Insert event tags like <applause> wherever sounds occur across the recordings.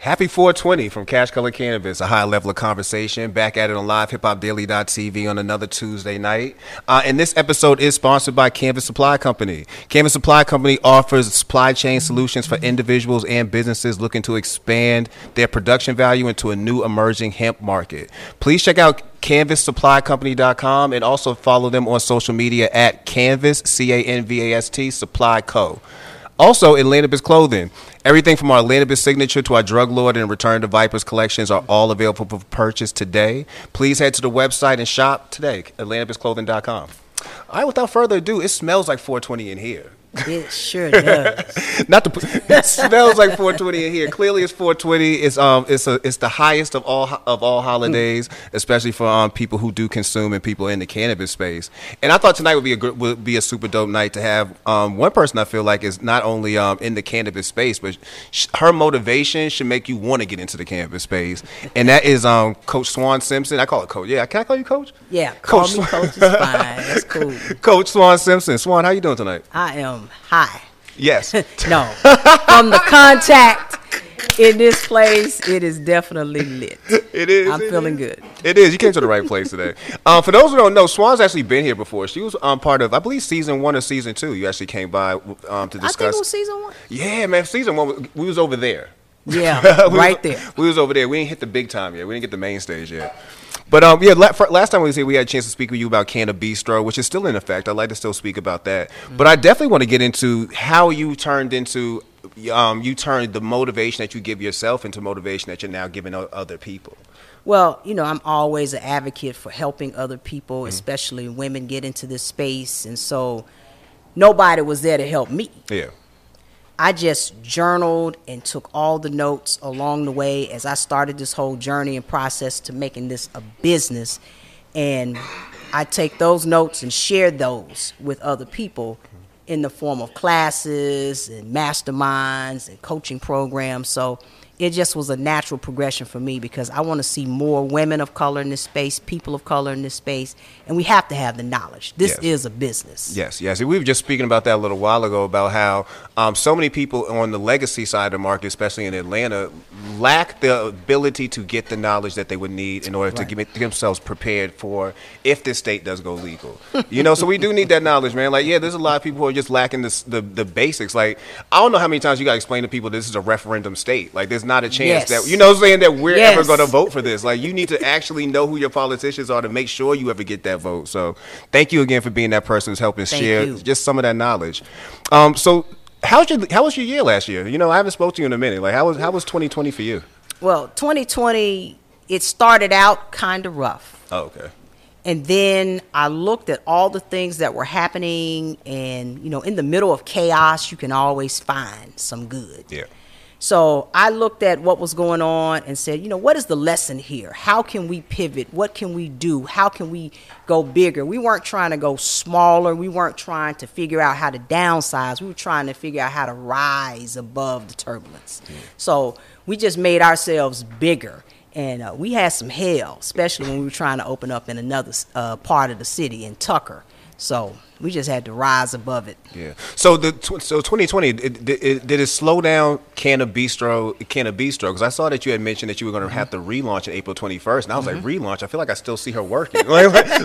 Happy 420 from Cash Color Cannabis, a high level of conversation. Back at it on livehiphopdaily.tv on another Tuesday night. Uh, and this episode is sponsored by Canvas Supply Company. Canvas Supply Company offers supply chain solutions for individuals and businesses looking to expand their production value into a new emerging hemp market. Please check out canvassupplycompany.com and also follow them on social media at Canvas, C A N V A S T, Supply Co. Also, Atlantis Clothing. Everything from our Atlantis signature to our Drug Lord and Return to Vipers collections are all available for purchase today. Please head to the website and shop today, atlantisclothing.com. All right, without further ado, it smells like 420 in here. It sure does. <laughs> Not the <laughs> it smells like 420 in here. Clearly, it's 420. It's um it's a it's the highest of all of all holidays, especially for um people who do consume and people in the cannabis space. And I thought tonight would be a good would be a super dope night to have um one person I feel like is not only um in the cannabis space, but sh- her motivation should make you want to get into the cannabis space. And that is um Coach Swan Simpson. I call it Coach. Yeah, can I call you Coach? Yeah, call me Coach is fine. That's <laughs> cool. Coach Swan Simpson. Swan, how you doing tonight? I am high. Yes. <laughs> No, from the contact in this place, it is definitely lit. It is. I'm it feeling is. good. It is. You came to the right place today. <laughs> Um, for those who don't know, Swan's actually been here before. She was um, part of, I believe, season one or season two. You actually came by um, to I think discuss. it was season one. yeah, man. Season one, we was over there. Yeah, <laughs> right was, there. We was over there. We didn't hit the big time yet. We didn't get the main stage yet. But um, yeah, last time we was here, we had a chance to speak with you about Canna Bistro, which is still in effect. I'd like to still speak about that. Mm-hmm. But I definitely want to get into how you turned into, um, you turned the motivation that you give yourself into motivation that you're now giving other people. Well, you know, I'm always an advocate for helping other people, Mm-hmm. especially women, get into this space. And so nobody was there to help me. Yeah. I just journaled and took all the notes along the way as I started this whole journey and process to making this a business. And I take those notes and share those with other people in the form of classes and masterminds and coaching programs. So it just was a natural progression for me because I want to see more women of color in this space, people of color in this space, and we have to have the knowledge. This Yes. is a business. Yes, yes. We were just speaking about that a little while ago about how um, so many people on the legacy side of the market, especially in Atlanta, lack the ability to get the knowledge that they would need in order to Right. get themselves prepared for if this state does go legal. <laughs> you know, so we do need that knowledge, man. Like, yeah, there's a lot of people who are just lacking this, the the basics. Like, I don't know how many times you got to explain to people this is a referendum state. Like, there's not a chance Yes. that you know I'm saying that we're ever going to vote for this. Like, you need to actually know who your politicians are to make sure you ever get that vote. So, thank you again for being that person who's helping Thank share you. just some of that knowledge. Um, so, how's your how was your year last year? You know, I haven't spoke to you in a minute. Like, how was how was 2020 for you? Well, 2020, it started out kind of rough. Oh, okay. And then I looked at all the things that were happening, and you know, in the middle of chaos, you can always find some good. Yeah. So I looked at what was going on and said, you know, what is the lesson here? How can we pivot? What can we do? How can we go bigger? We weren't trying to go smaller. We weren't trying to figure out how to downsize. We were trying to figure out how to rise above the turbulence. So we just made ourselves bigger. And uh, we had some hell, especially when we were trying to open up in another uh, part of the city in Tucker. So we just had to rise above it. Yeah. So the so 2020 it, it, it, did it slow down Canna Bistro Canna Bistro because I saw that you had mentioned that you were going to mm-hmm. have to relaunch in April 21st and I was like mm-hmm. relaunch I feel like I still see her working. <laughs>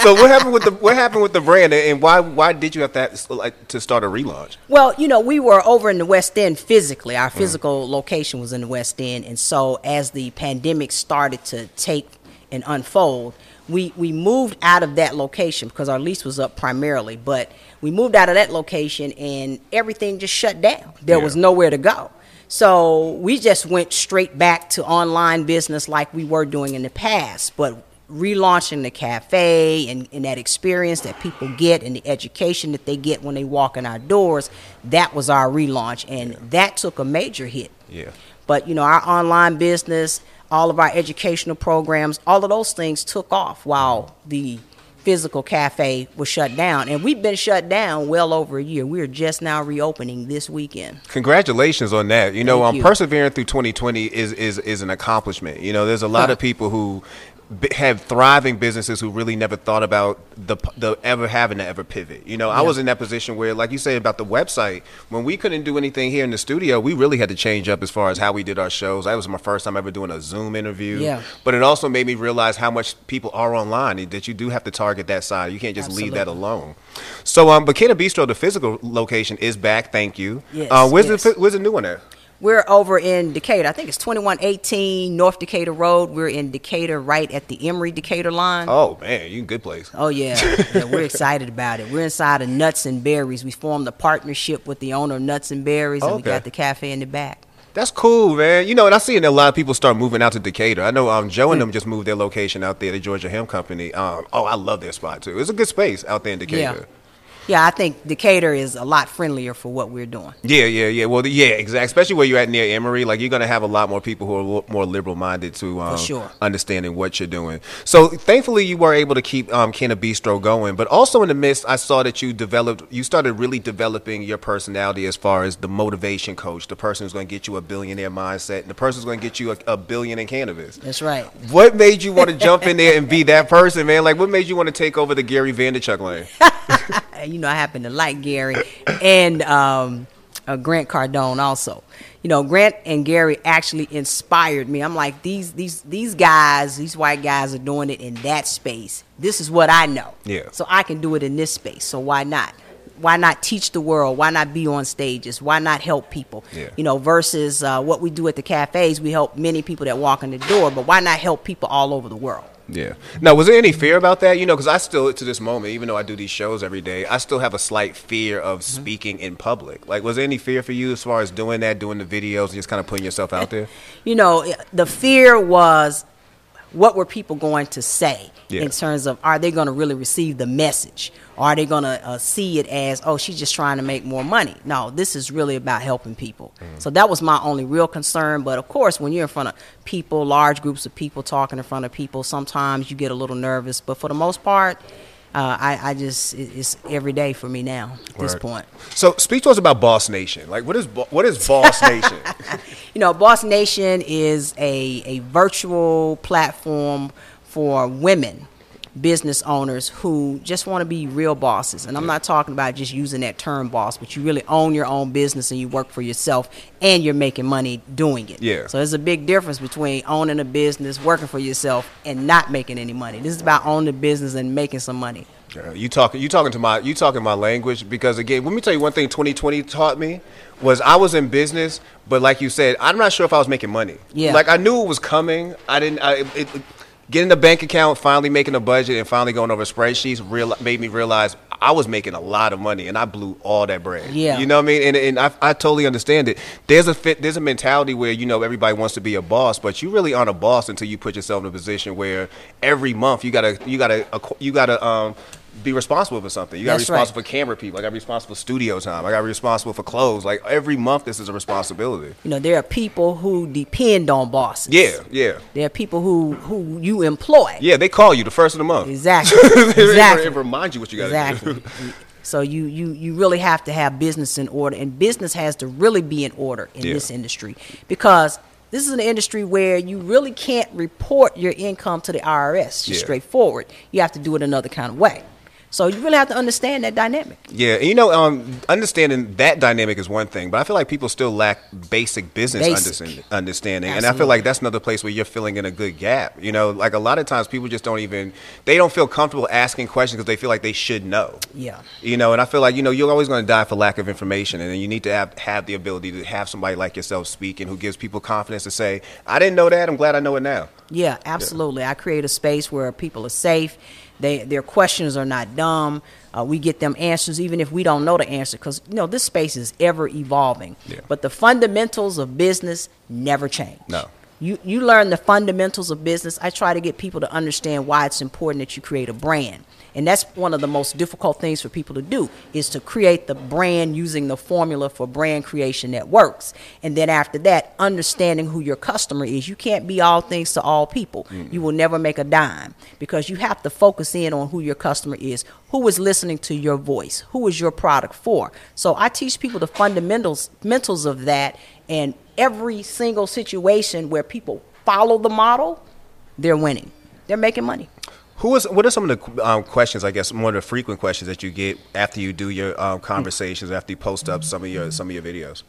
So what happened with the what happened with the brand and why why did you have to have, like to start a relaunch? Well, you know, we were over in the West End physically. Our mm. physical location was in the West End, and so as the pandemic started to take and unfold, we we moved out of that location because our lease was up primarily. But we moved out of that location, and everything just shut down. There was nowhere to go. So we just went straight back to online business like we were doing in the past, but relaunching the cafe and, and that experience that people get and the education that they get when they walk in our doors, that was our relaunch. And that took a major hit. Yeah. But you know, our online business, all of our educational programs, all of those things took off while the physical cafe was shut down. And we've been shut down well over a year. We are just now reopening this weekend. Congratulations on that. You know, um, you. persevering through 2020 is is is an accomplishment. You know, there's a lot Huh. of people who have thriving businesses who really never thought about the the ever having to ever pivot. You know, I was in that position where, like you say about the website, when we couldn't do anything here in the studio, we really had to change up as far as how we did our shows. That was my first time ever doing a Zoom interview. Yeah. But it also made me realize how much people are online that you do have to target that side. You can't just leave that alone. So, um, Canna Bistro, the physical location, is back. Thank you. Yes, Uh, where's yes. the where's the new one at? We're over in Decatur. I think it's 2118 North Decatur Road. We're in Decatur, right at the Emory Decatur line. Oh man, you in a good place. Oh yeah. <laughs> yeah, we're excited about it. We're inside of Nuts and Berries. We formed a partnership with the owner of Nuts and Berries, and we got the cafe in the back. That's cool, man. You know, and I see a lot of people start moving out to Decatur. I know um, Joe and them just moved their location out there, the Georgia Hemp Company. Um, oh, I love their spot too. It's a good space out there in Decatur. Yeah, I think Decatur is a lot friendlier for what we're doing. Yeah, yeah, yeah. Well, yeah, exactly. Especially where you're at near Emory, like you're gonna have a lot more people who are more liberal minded to um, sure. understanding what you're doing. So, thankfully, you were able to keep um, Canna Bistro going. But also in the midst, I saw that you developed, you started really developing your personality as far as the motivation coach, the person who's gonna get you a billionaire mindset, and the person who's gonna get you a, a billion in cannabis. That's right. What made you want to jump in there and be that person, man? Like, what made you want to take over the Gary Vaynerchuk lane? <laughs> <laughs> You know, I happen to like Gary and um, uh, Grant Cardone also. You know, Grant and Gary actually inspired me. I'm like these these these guys, these white guys are doing it in that space. This is what I know. Yeah. So I can do it in this space. So why not? Why not teach the world? Why not be on stages? Why not help people? Yeah. You know, versus uh, what we do at the cafes, we help many people that walk in the door, but why not help people all over the world? Yeah. Now, was there any fear about that? You know, because I still, to this moment, even though I do these shows every day, I still have a slight fear of Mm-hmm. speaking in public. Like, was there any fear for you as far as doing that, doing the videos, and just kind of putting yourself out there? <laughs> you know, the fear was what were people going to say Yeah. in terms of are they going to really receive the message? Or are they going to uh, see it as, oh, she's just trying to make more money? No, this is really about helping people. So that was my only real concern. But of course, when you're in front of people, large groups of people talking in front of people, sometimes you get a little nervous. But for the most part, uh, I, I just, it- it's every day for me now at this point. So, speak to us about Boss Nation. Like, what is what is Boss <laughs> Nation? you know, Boss Nation is a, a virtual platform for women business owners who just want to be real bosses. And I'm not talking about just using that term boss, but you really own your own business and you work for yourself and you're making money doing it. Yeah. So there's a big difference between owning a business, working for yourself, and not making any money. This is about owning a business and making some money. Girl, you talking you talking to my you talking my language because again, let me tell you one thing 2020 taught me was I was in business, but like you said, I'm not sure if I was making money. Yeah. Like I knew it was coming. I didn't I it, getting a bank account, finally making a budget and finally going over spreadsheets real made me realize I was making a lot of money and I blew all that bread. Yeah. You know what I mean? And, and I, I totally understand it. There's a fit there's a mentality where, you know, everybody wants to be a boss, but you really aren't a boss until you put yourself in a position where every month you gotta you gotta you gotta um be responsible for something. You got to be That's right. responsible for camera people. I got to be responsible for studio time. I got to be responsible for clothes. Like every month, this is a responsibility. You know, there are people who depend on bosses. Yeah, yeah, There are people who, who you employ. yeah. They call you the first of the month. Exactly. <laughs> Exactly. It reminds you what you got to Exactly. do. So you, you you really have to have business in order, and business has to really be in order in Yeah. this industry because this is an industry where you really can't report your income to the IRS just Yeah. straightforward. You have to do it another kind of way. So you really have to understand that dynamic. Yeah, and you know, um, understanding that dynamic is one thing, but I feel like people still lack basic business Basic. understand- understanding, and I feel like that's another place where you're filling in a good gap. You know, like a lot of times people just don't even they don't feel comfortable asking questions because they feel like they should know. Yeah. You know, and I feel like you know you're always going to die for lack of information, and then you need to have have the ability to have somebody like yourself speaking who gives people confidence to say, "I didn't know that. I'm glad I know it now." Yeah, absolutely. I create a space where people are safe. They their questions are not dumb. Uh, we get them answers even if we don't know the answer because you know this space is ever evolving. Yeah. But the fundamentals of business never change. No. You you learn the fundamentals of business. I try to get people to understand why it's important that you create a brand. And that's one of the most difficult things for people to do is to create the brand using the formula for brand creation that works. And then after that, understanding who your customer is. You can't be all things to all people. You will never make a dime because you have to focus in on who your customer is, who is listening to your voice, who is your product for. So I teach people the fundamentals mentals of that and every single situation where people follow the model, they're winning. they're making money. Who is? What are some of the um, questions? I guess more of the frequent questions that you get after you do your um, conversations, after you post up some of your some of your videos.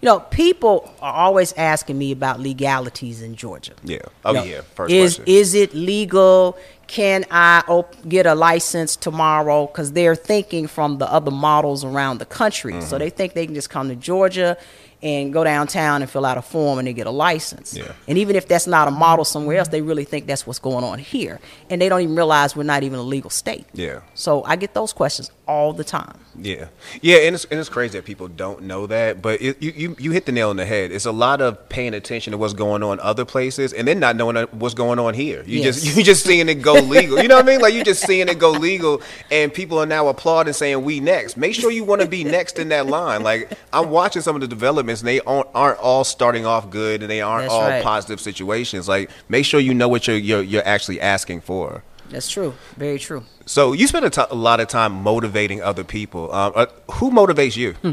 You know, people are always asking me about legalities in Georgia. Yeah. Oh You know, yeah. First is question. is it legal? Can I op- get a license tomorrow? Because they're thinking from the other models around the country, Mm-hmm. so they think they can just come to Georgia and go downtown and fill out a form and they get a license. Yeah. And even if that's not a model somewhere else, they really think that's what's going on here, and they don't even realize we're not even a legal state. Yeah. So I get those questions all the time. Yeah, yeah, and it's, and it's crazy that people don't know that, but it, you, you you hit the nail on the head. It's a lot of paying attention to what's going on other places, and then not knowing what's going on here. You Yes. just <laughs> you just seeing it go legal. You know what I mean? Like you just seeing it go legal, and people are now applauding, saying we next. Make sure you want to be next in that line. Like I'm watching some of the developments, and they aren't, aren't all starting off good, and they aren't That's all right. positive situations. Like make sure you know what you're you're, you're actually asking for. That's true. Very true. So you spend a lot of time motivating other people. Um, uh, who motivates you? Hmm.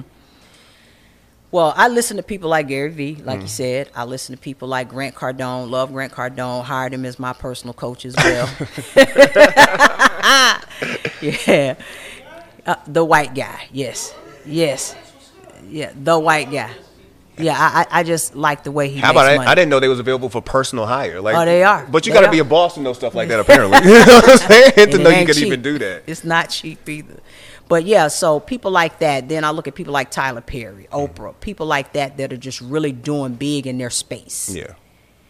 Well, I listen to people like Gary Vee, like Mm. you said. I listen to people like Grant Cardone. Love Grant Cardone. Hired him as my personal coach as well. <laughs> <laughs> yeah, uh, the white guy. Yes, yes, yeah, the white guy. Yeah, I, I just like the way he. How about I. I didn't know they was available for personal hire. Like, Oh, they are. But you got to be a boss to know stuff like that. <laughs> Apparently, <laughs> you know what I'm saying? And to know you could cheap. even do that. It's not cheap either. But yeah, so people like that. Then I look at people like Tyler Perry, mm-hmm. Oprah, people like that that are just really doing big in their space. Yeah,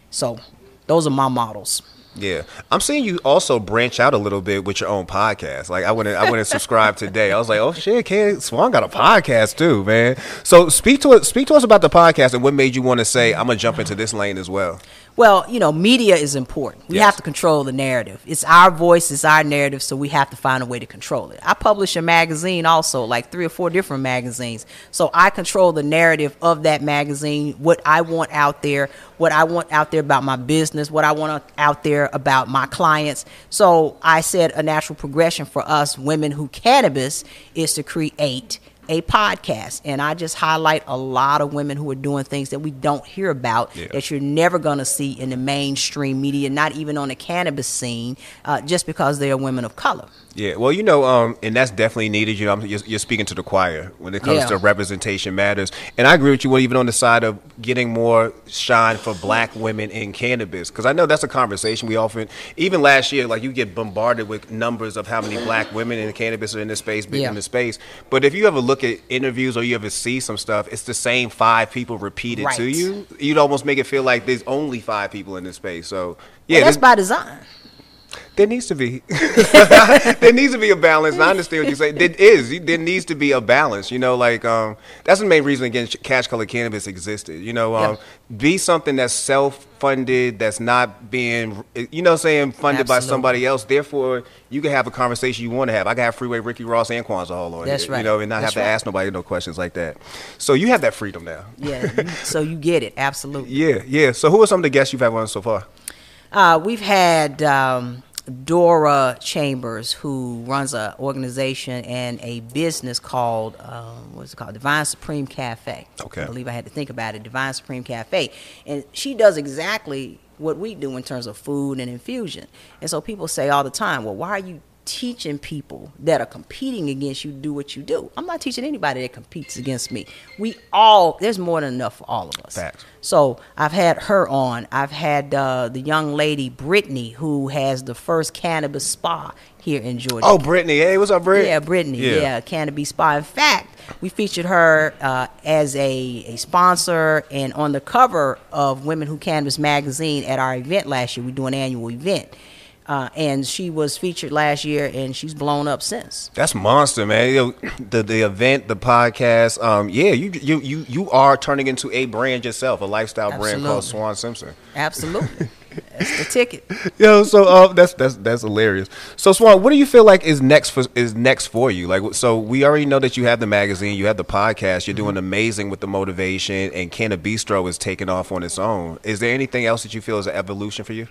So those are my models. Yeah. I'm seeing you also branch out a little bit with your own podcast. Like, I went, and, I went and subscribed today. I was like, oh shit, Ken Swan got a podcast too, man. So speak to us, speak to us about the podcast and what made you want to say I'm gonna jump into this lane as well. Well, you know, media is important. We Yes. have to control the narrative. It's our voice, it's our narrative, so we have to find a way to control it. I publish a magazine also, like three or four different magazines. So I control the narrative of that magazine, what I want out there, what I want out there about my business, what I want out there about my clients. So I said a natural progression for us women who cannabis is to create a podcast and I just highlight a lot of women who are doing things that we don't hear about Yeah. that you're never going to see in the mainstream media, not even on the cannabis scene, uh, just because they are women of color. Yeah, well, you know, um, and that's definitely needed. You know, I'm, you're, you're speaking to the choir when it comes Yeah. to representation matters, and I agree with you. Even on the side of getting more shine for Black women in cannabis, because I know that's a conversation we often. Even last year, like you get bombarded with numbers of how many Black women in cannabis are in this space, big Yeah. in the space. But if you ever look at interviews or you ever see some stuff, it's the same five people repeated to you. You'd almost make it feel like there's only five people in this space. So yeah, Yeah, that's this- by design. There needs to be. <laughs> there needs to be a balance. I understand what you're saying. There is. There needs to be a balance. You know, like um, that's the main reason again cash color cannabis existed. You know, um, be something that's self funded, that's not being, you know, I'm saying funded by somebody else. Therefore, you can have a conversation you want to have. I can have Freeway Ricky Ross and Kwanzaa all on That's here, right. You know, and not That's have to right. ask nobody no questions like that. So you have that freedom now. Yeah, you- so you get it absolutely. <laughs> Yeah, yeah. So who are some of the guests you've had on so far? Uh, we've had um, Dora Chambers, who runs an organization and a business called um, what's it called, Divine Supreme Cafe. Okay. I believe I had to think about it, Divine Supreme Cafe, and she does exactly what we do in terms of food and infusion. And so people say all the time, "Well, why are you?" Teaching people that are competing against you to do what you do. I'm not teaching anybody that competes against me. We all there's more than enough for all of us. Facts. So I've had her on. I've had uh, the young lady Brittany, who has the first cannabis spa here in Georgia. Oh, Brittany. Hey, what's up, Britt? yeah, Brittany. Yeah. cannabis spa. In fact, we featured her uh, as a, a sponsor and on the cover of Women Who Cannabis magazine at our event last year. We do an annual event. Uh, and she was featured last year, and she's blown up since. That's monster, man. The the event, the podcast. Um, yeah, you you you you are turning into a brand yourself, a lifestyle brand called Swan Simpson. Absolutely, <laughs> that's the ticket. Yo, so uh, that's that's that's hilarious. So Swan, what do you feel like is next for is next for you? Like, so we already know that you have the magazine, you have the podcast, you're doing amazing with the motivation, and Canna Bistro is taking off on its own. Is there anything else that you feel is an evolution for you?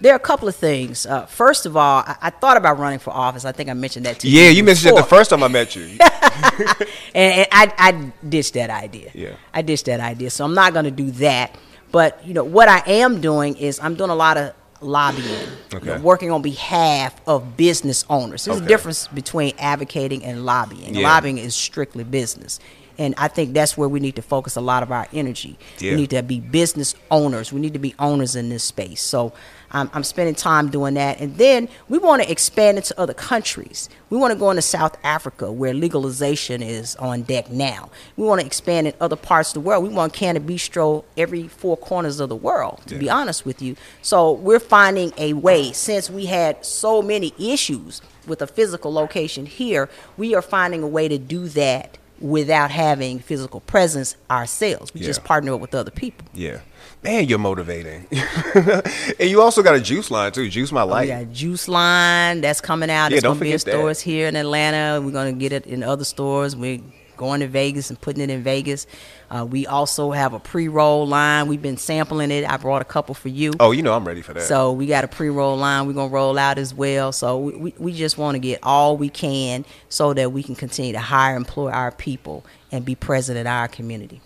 There are a couple of things. Uh, first of all, I, I thought about running for office. I think I mentioned that to you. Yeah, you mentioned it the first time I met you. <laughs> and, and I, I ditched that idea. Yeah. I ditched that idea. So I'm not going to do that. But you know what I am doing is I'm doing a lot of lobbying, Okay. you know, working on behalf of business owners. There's Okay. a difference between advocating and lobbying. Yeah. Lobbying is strictly business. And I think that's where we need to focus a lot of our energy. Yeah. We need to be business owners. We need to be owners in this space. So I'm, I'm spending time doing that. And then we want to expand it to other countries. We want to go into South Africa where legalization is on deck now. We want to expand in other parts of the world. We want Canna Bistro every four corners of the world, to be honest with you. So we're finding a way, since we had so many issues with a physical location here, we are finding a way to do that without having physical presence ourselves. We Yeah. just partner up with other people. Yeah. Man, you're motivating. <laughs> and you also got a juice line too. Juice my oh, We life. got Juice Line that's coming out. Yeah, it's don't going to be in forget that. stores here in Atlanta. We're going to get it in other stores. We're going to Vegas and putting it in Vegas. Uh, we also have a pre-roll line. We've been sampling it. I brought a couple for you. Oh, you know I'm ready for that. So we got a pre-roll line we're gonna roll out as well. So we, we, we just want to get all we can so that we can continue to hire, employ our people, and be present in our community.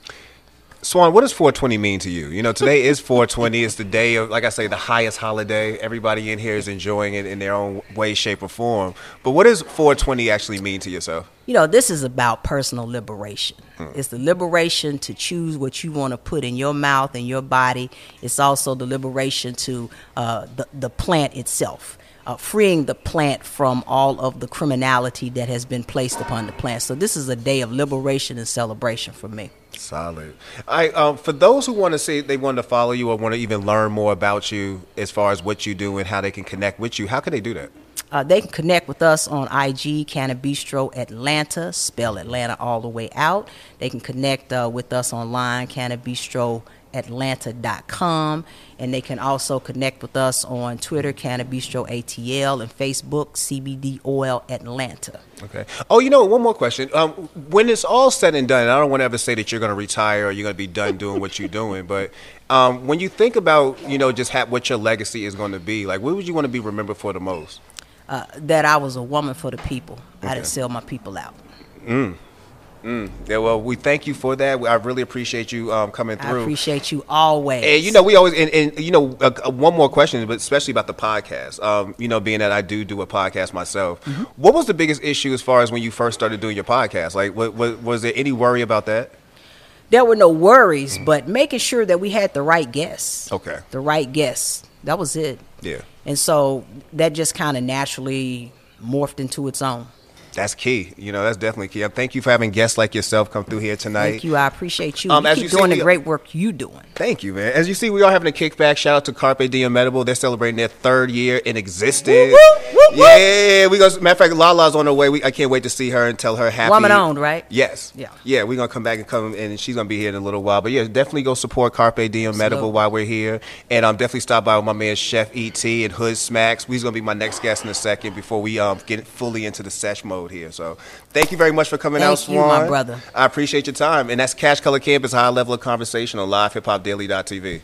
Swan, what does 420 mean to you? You know, today is 420. It's the day of, like I say, the highest holiday. Everybody in here is enjoying it in their own way, shape, or form. But what does 420 actually mean to yourself? You know, this is about personal liberation. It's the liberation to choose what you want to put in your mouth and your body. It's also the liberation to uh, the, the plant itself, uh, freeing the plant from all of the criminality that has been placed upon the plant. So, this is a day of liberation and celebration for me. Solid. I um, for those who want to say they want to follow you or want to even learn more about you as far as what you do and how they can connect with you, how can they do that? Uh, they can connect with us on IG, Canna Bistro Atlanta, spell Atlanta all the way out. They can connect uh, with us online, cannabistroatlanta.com. And they can also connect with us on Twitter, Canna Bistro ATL, and Facebook, CBD Oil Atlanta. Okay. Oh, you know, one more question. Um, when it's all said and done, and I don't want to ever say that you're going to retire or you're going to be done doing what you're doing, but um, when you think about, you know, just ha- what your legacy is going to be, like, what would you want to be remembered for the most? Uh, that I was a woman for the people. I Okay. didn't sell my people out. Yeah, well, we thank you for that. I really appreciate you um, coming through. I appreciate you always. And you know, we always and, and you know, uh, uh, one more question, but especially about the podcast. Um, you know, being that I do do a podcast myself, Mm-hmm. what was the biggest issue as far as when you first started doing your podcast? Like, what, what, was there any worry about that? there were no worries, but making sure that we had the right guests. Okay. The right guests. That was it. Yeah, And so that just kind of naturally morphed into its own. That's key. You know, that's definitely key. Thank you for having guests like yourself come through here tonight. Thank you. I appreciate you. Um, you as keep you see, doing we- the great work you doing. Thank you, man. As you see, we are having a kickback. Shout out to Carpe Diem Medical. They're celebrating their third year in existence. Woo, woo, woo, woo. Yeah, we go. Matter of fact, Lala's on her way. We, I can't wait to see her and tell her happy. Woman owned, right? Yes. Yeah. Yeah, we're gonna come back and come, and she's gonna be here in a little while. But yeah, definitely go support Carpe Diem Medical while we're here, and um, definitely stop by with my man Chef Et and Hood Smacks. He's gonna be my next guest in a second before we um get fully into the sesh mode here. So thank you very much for coming out, Thank you, my brother. I appreciate your time, and that's Cash Color Cannabis High Level of Conversation on LiveHipHopDaily.tv.